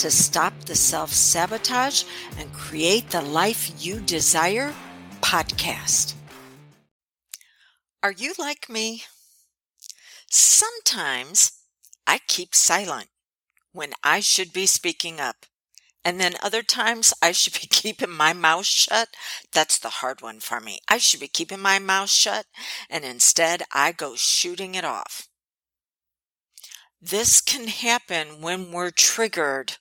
to Stop the Self Sabotage and Create the Life You Desire podcast. Are you like me? Sometimes I keep silent when I should be speaking up. And then other times I should be keeping my mouth shut. That's the hard one for me. I should be keeping my mouth shut and instead I go shooting it off. This can happen when we're triggered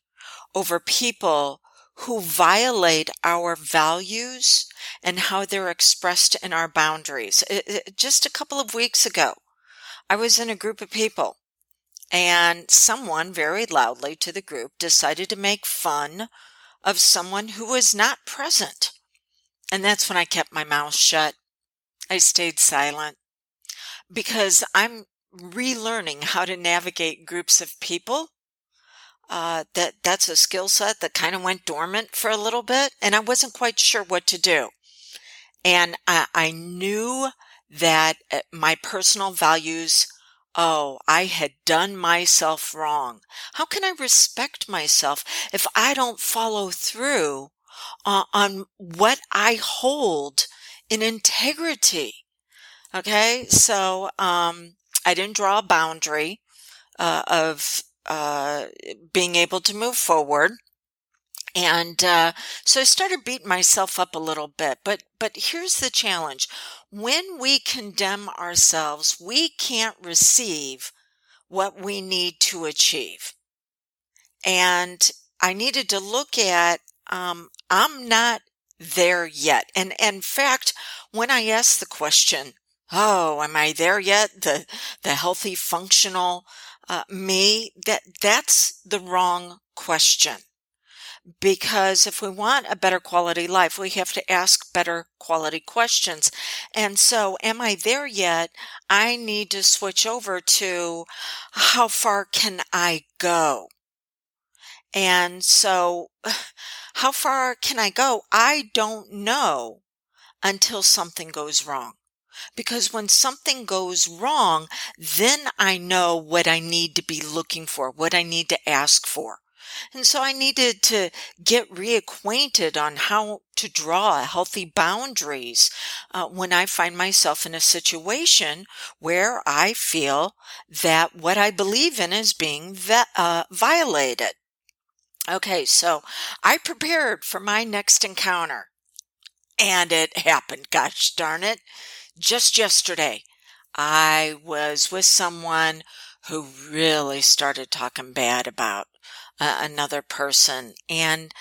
over people who violate our values and how they're expressed in our boundaries. It, it, just a couple of weeks ago, I was in a group of people and someone very loudly to the group decided to make fun of someone who was not present. And that's when I kept my mouth shut. I stayed silent because I'm relearning how to navigate groups of people. Uh, that that's a skill set that kind of went dormant for a little bit, and I wasn't quite sure what to do. And I, I knew that uh, my personal values Oh, I had done myself wrong. How can I respect myself if I don't follow through uh, on what I hold in integrity? Okay, so um, I didn't draw a boundary uh, of uh, being able to move forward. And uh, so I started beating myself up a little bit. But but here's the challenge: when we condemn ourselves, we can't receive what we need to achieve. And I needed to look at um, I'm not there yet. And, and in fact, when I asked the question, "Oh, am I there yet?" the the healthy, functional uh, me that that's the wrong question because if we want a better quality life, we have to ask better quality questions. And so, am I there yet? I need to switch over to how far can I go? And so, how far can I go? I don't know until something goes wrong. Because when something goes wrong, then I know what I need to be looking for, what I need to ask for. And so I needed to get reacquainted on how to draw healthy boundaries uh, when I find myself in a situation where I feel that what I believe in is being ve- uh, violated. Okay, so I prepared for my next encounter and it happened. Gosh darn it. Just yesterday, I was with someone who really started talking bad about uh, another person and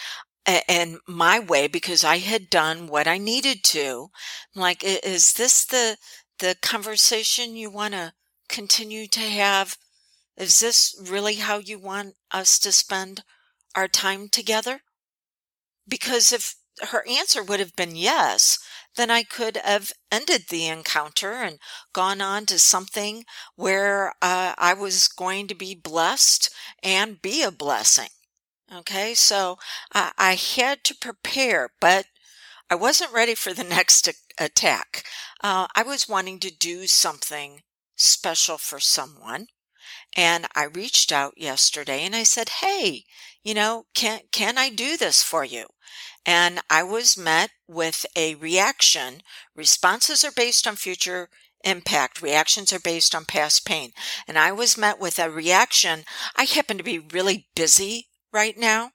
and my way because I had done what I needed to. I'm like, is this the the conversation you want to continue to have? Is this really how you want us to spend our time together? Because if her answer would have been yes, then I could have ended the encounter and gone on to something where uh, I was going to be blessed and be a blessing. Okay, so I had to prepare, but I wasn't ready for the next attack. Uh, I was wanting to do something special for someone. And I reached out yesterday and I said, Hey, you know, can, can I do this for you? And I was met with a reaction. Responses are based on future impact. Reactions are based on past pain. And I was met with a reaction. I happen to be really busy right now.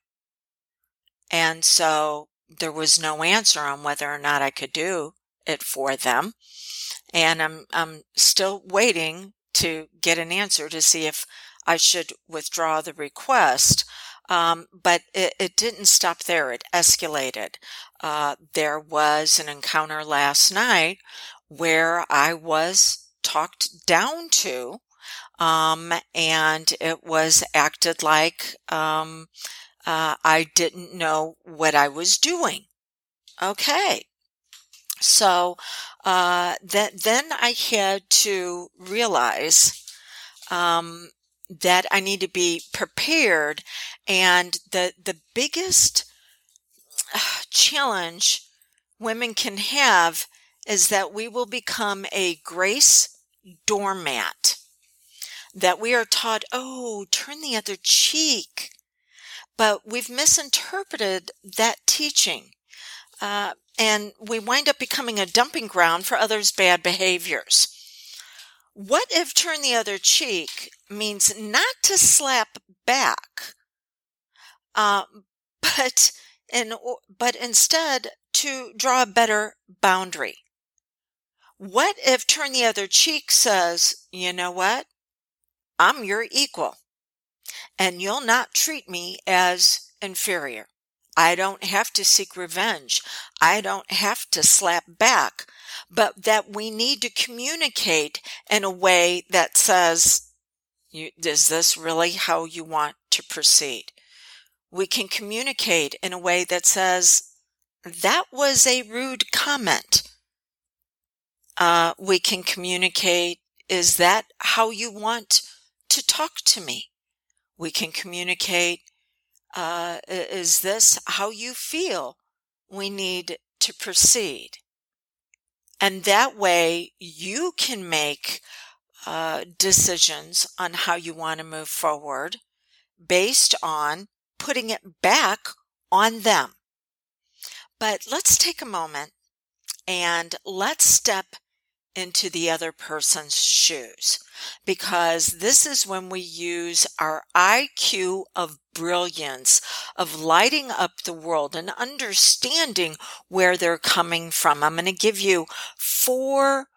And so there was no answer on whether or not I could do it for them. And I'm, I'm still waiting to get an answer to see if I should withdraw the request. Um, but it, it, didn't stop there. It escalated. Uh, there was an encounter last night where I was talked down to, um, and it was acted like um, Uh, I didn't know what I was doing. Okay. So uh, that then I had to realize um, that I need to be prepared, and the the biggest uh, challenge women can have is that we will become a grace doormat. That we are taught, oh, turn the other cheek. But we've misinterpreted that teaching. Uh, and we wind up becoming a dumping ground for others' bad behaviors. What if turn the other cheek means not to slap back, uh, but in, but instead to draw a better boundary? What if turn the other cheek says, you know what? I'm your equal and you'll not treat me as inferior. I don't have to seek revenge. I don't have to slap back, but that we need to communicate in a way that says, is this really how you want to proceed? We can communicate in a way that says, that was a rude comment. Uh, we can communicate, is that how you want to talk to me? We can communicate, uh, is this how you feel we need to proceed? And that way you can make uh, decisions on how you want to move forward based on putting it back on them. But let's take a moment and let's step into the other person's shoes because this is when we use our IQ of brilliance of lighting up the world and understanding where they're coming from. I'm going to give you four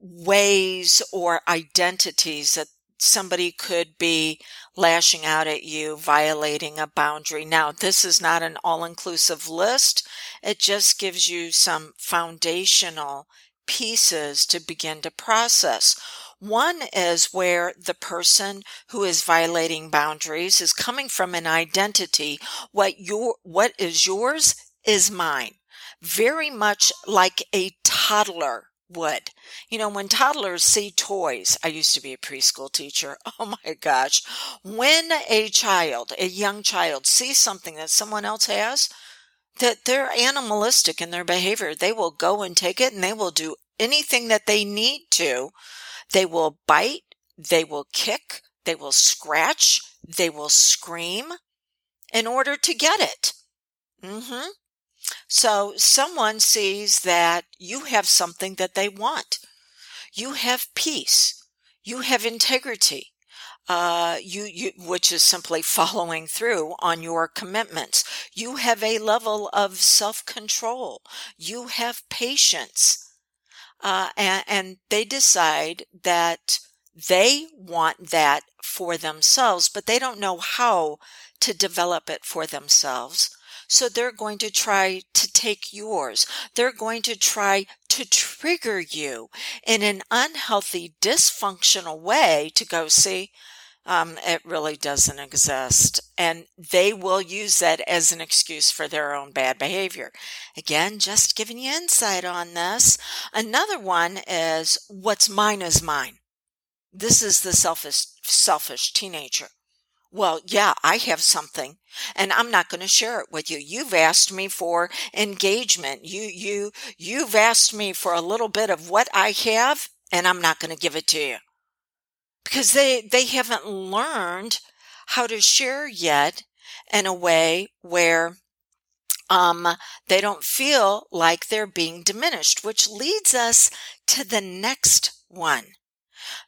ways or identities that somebody could be lashing out at you, violating a boundary. Now, this is not an all inclusive list. It just gives you some foundational pieces to begin to process. One is where the person who is violating boundaries is coming from an identity. What your, what is yours is mine. Very much like a toddler would. You know, when toddlers see toys, I used to be a preschool teacher. Oh my gosh. When a child, a young child sees something that someone else has, that they're animalistic in their behavior. They will go and take it and they will do anything that they need to. They will bite, they will kick, they will scratch, they will scream in order to get it. Mm-hmm. So someone sees that you have something that they want. You have peace. You have integrity uh, you, you, which is simply following through on your commitments. You have a level of self control. You have patience. Uh, and, and they decide that they want that for themselves, but they don't know how to develop it for themselves. So they're going to try to take yours. They're going to try to trigger you in an unhealthy, dysfunctional way to go see, um, it really doesn't exist. And they will use that as an excuse for their own bad behavior. Again, just giving you insight on this. Another one is what's mine is mine. This is the selfish, selfish teenager. Well, yeah, I have something and I'm not going to share it with you. You've asked me for engagement. You, you, you've asked me for a little bit of what I have and I'm not going to give it to you because they, they haven't learned how to share yet in a way where um, they don't feel like they're being diminished, which leads us to the next one.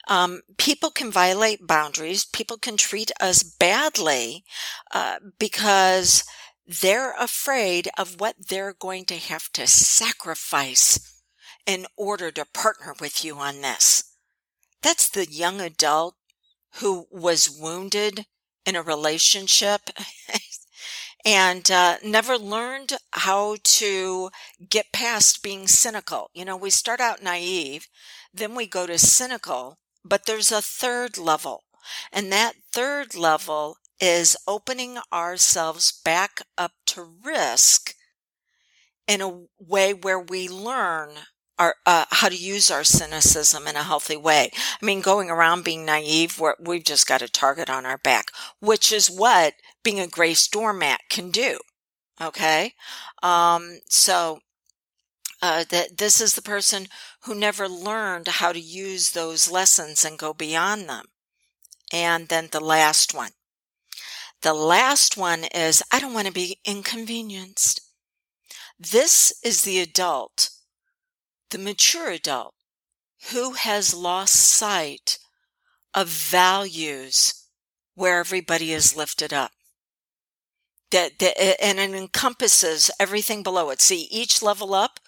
Um, people can violate boundaries. People can treat us badly uh, because they're afraid of what they're going to have to sacrifice in order to partner with you on this. That's the young adult who was wounded in a relationship and uh, never learned how to get past being cynical. You know, we start out naive, then we go to cynical, but there's a third level. And that third level is opening ourselves back up to risk in a way where we learn our, uh, how to use our cynicism in a healthy way. I mean, going around being naive, we have just got a target on our back, which is what being a grace doormat can do. Okay. Um, so, uh, that this is the person who never learned how to use those lessons and go beyond them. And then the last one. The last one is I don't want to be inconvenienced. This is the adult, the mature adult, who has lost sight of values where everybody is lifted up. That, that and it encompasses everything below it. See, each level up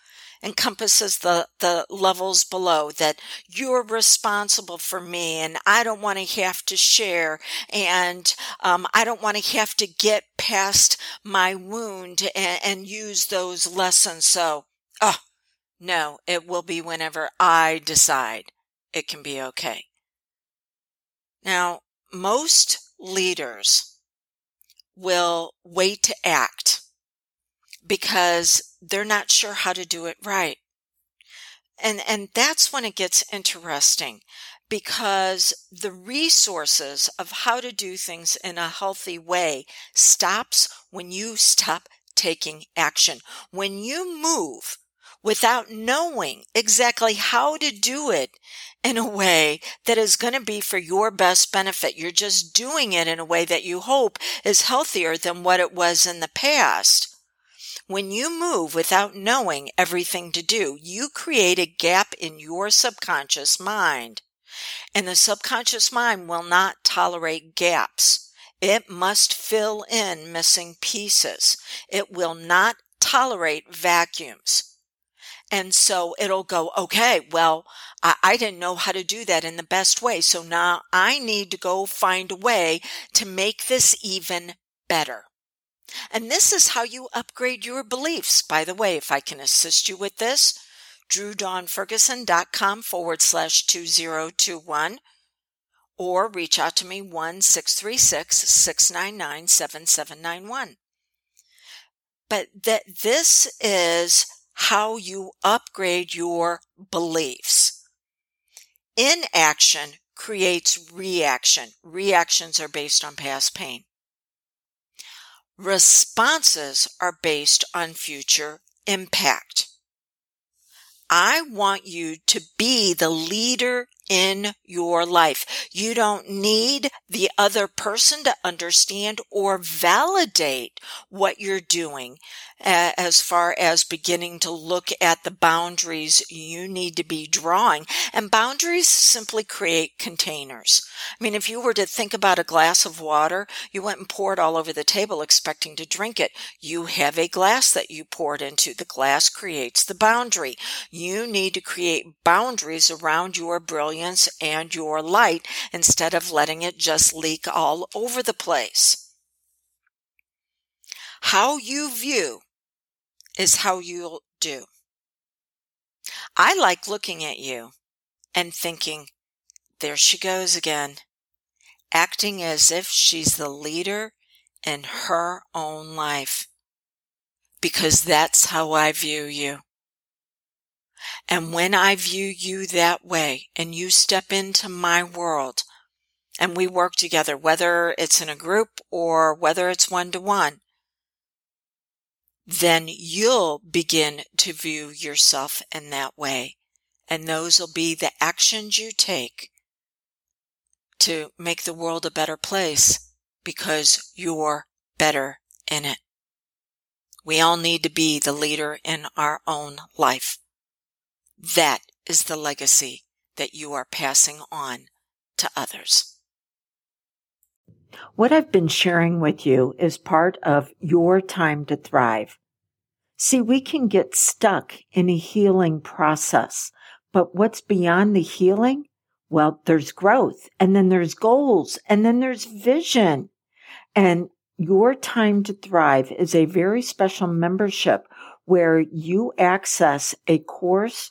encompasses the, the levels below that you're responsible for me and I don't want to have to share and um, I don't want to have to get past my wound and, and use those lessons. So, oh, no, it will be whenever I decide it can be okay. Now, most leaders will wait to act because they're not sure how to do it right. And, and that's when it gets interesting because the resources of how to do things in a healthy way stops when you stop taking action. When you move without knowing exactly how to do it in a way that is going to be for your best benefit. You're just doing it in a way that you hope is healthier than what it was in the past. When you move without knowing everything to do, you create a gap in your subconscious mind. And the subconscious mind will not tolerate gaps. It must fill in missing pieces. It will not tolerate vacuums. And so it'll go, okay, well, I, I, didn't know how to do that in the best way. So now I need to go find a way to make this even better. And this is how you upgrade your beliefs. By the way, if I can assist you with this, drewdawnferguson.com forward slash 2021 or reach out to me 1 636 699 7791. But that this is how you upgrade your beliefs. Inaction creates reaction. Reactions are based on past pain. Responses are based on future impact. I want you to be the leader in your life. You don't need the other person to understand or validate what you're doing as far as beginning to look at the boundaries you need to be drawing. And boundaries simply create containers. I mean, if you were to think about a glass of water, you went and poured all over the table expecting to drink it. You have a glass that you poured into. The glass creates the boundary. You need to create boundaries around your brilliance and your light instead of letting it just leak all over the place. How you view is how you'll do. I like looking at you and thinking, there she goes again, acting as if she's the leader in her own life. Because that's how I view you. And when I view you that way and you step into my world and we work together, whether it's in a group or whether it's one to one, then you'll begin to view yourself in that way. And those will be the actions you take to make the world a better place because you're better in it. We all need to be the leader in our own life. That is the legacy that you are passing on to others. What I've been sharing with you is part of your time to thrive. See, we can get stuck in a healing process, but what's beyond the healing? Well, there's growth and then there's goals and then there's vision. And your time to thrive is a very special membership where you access a course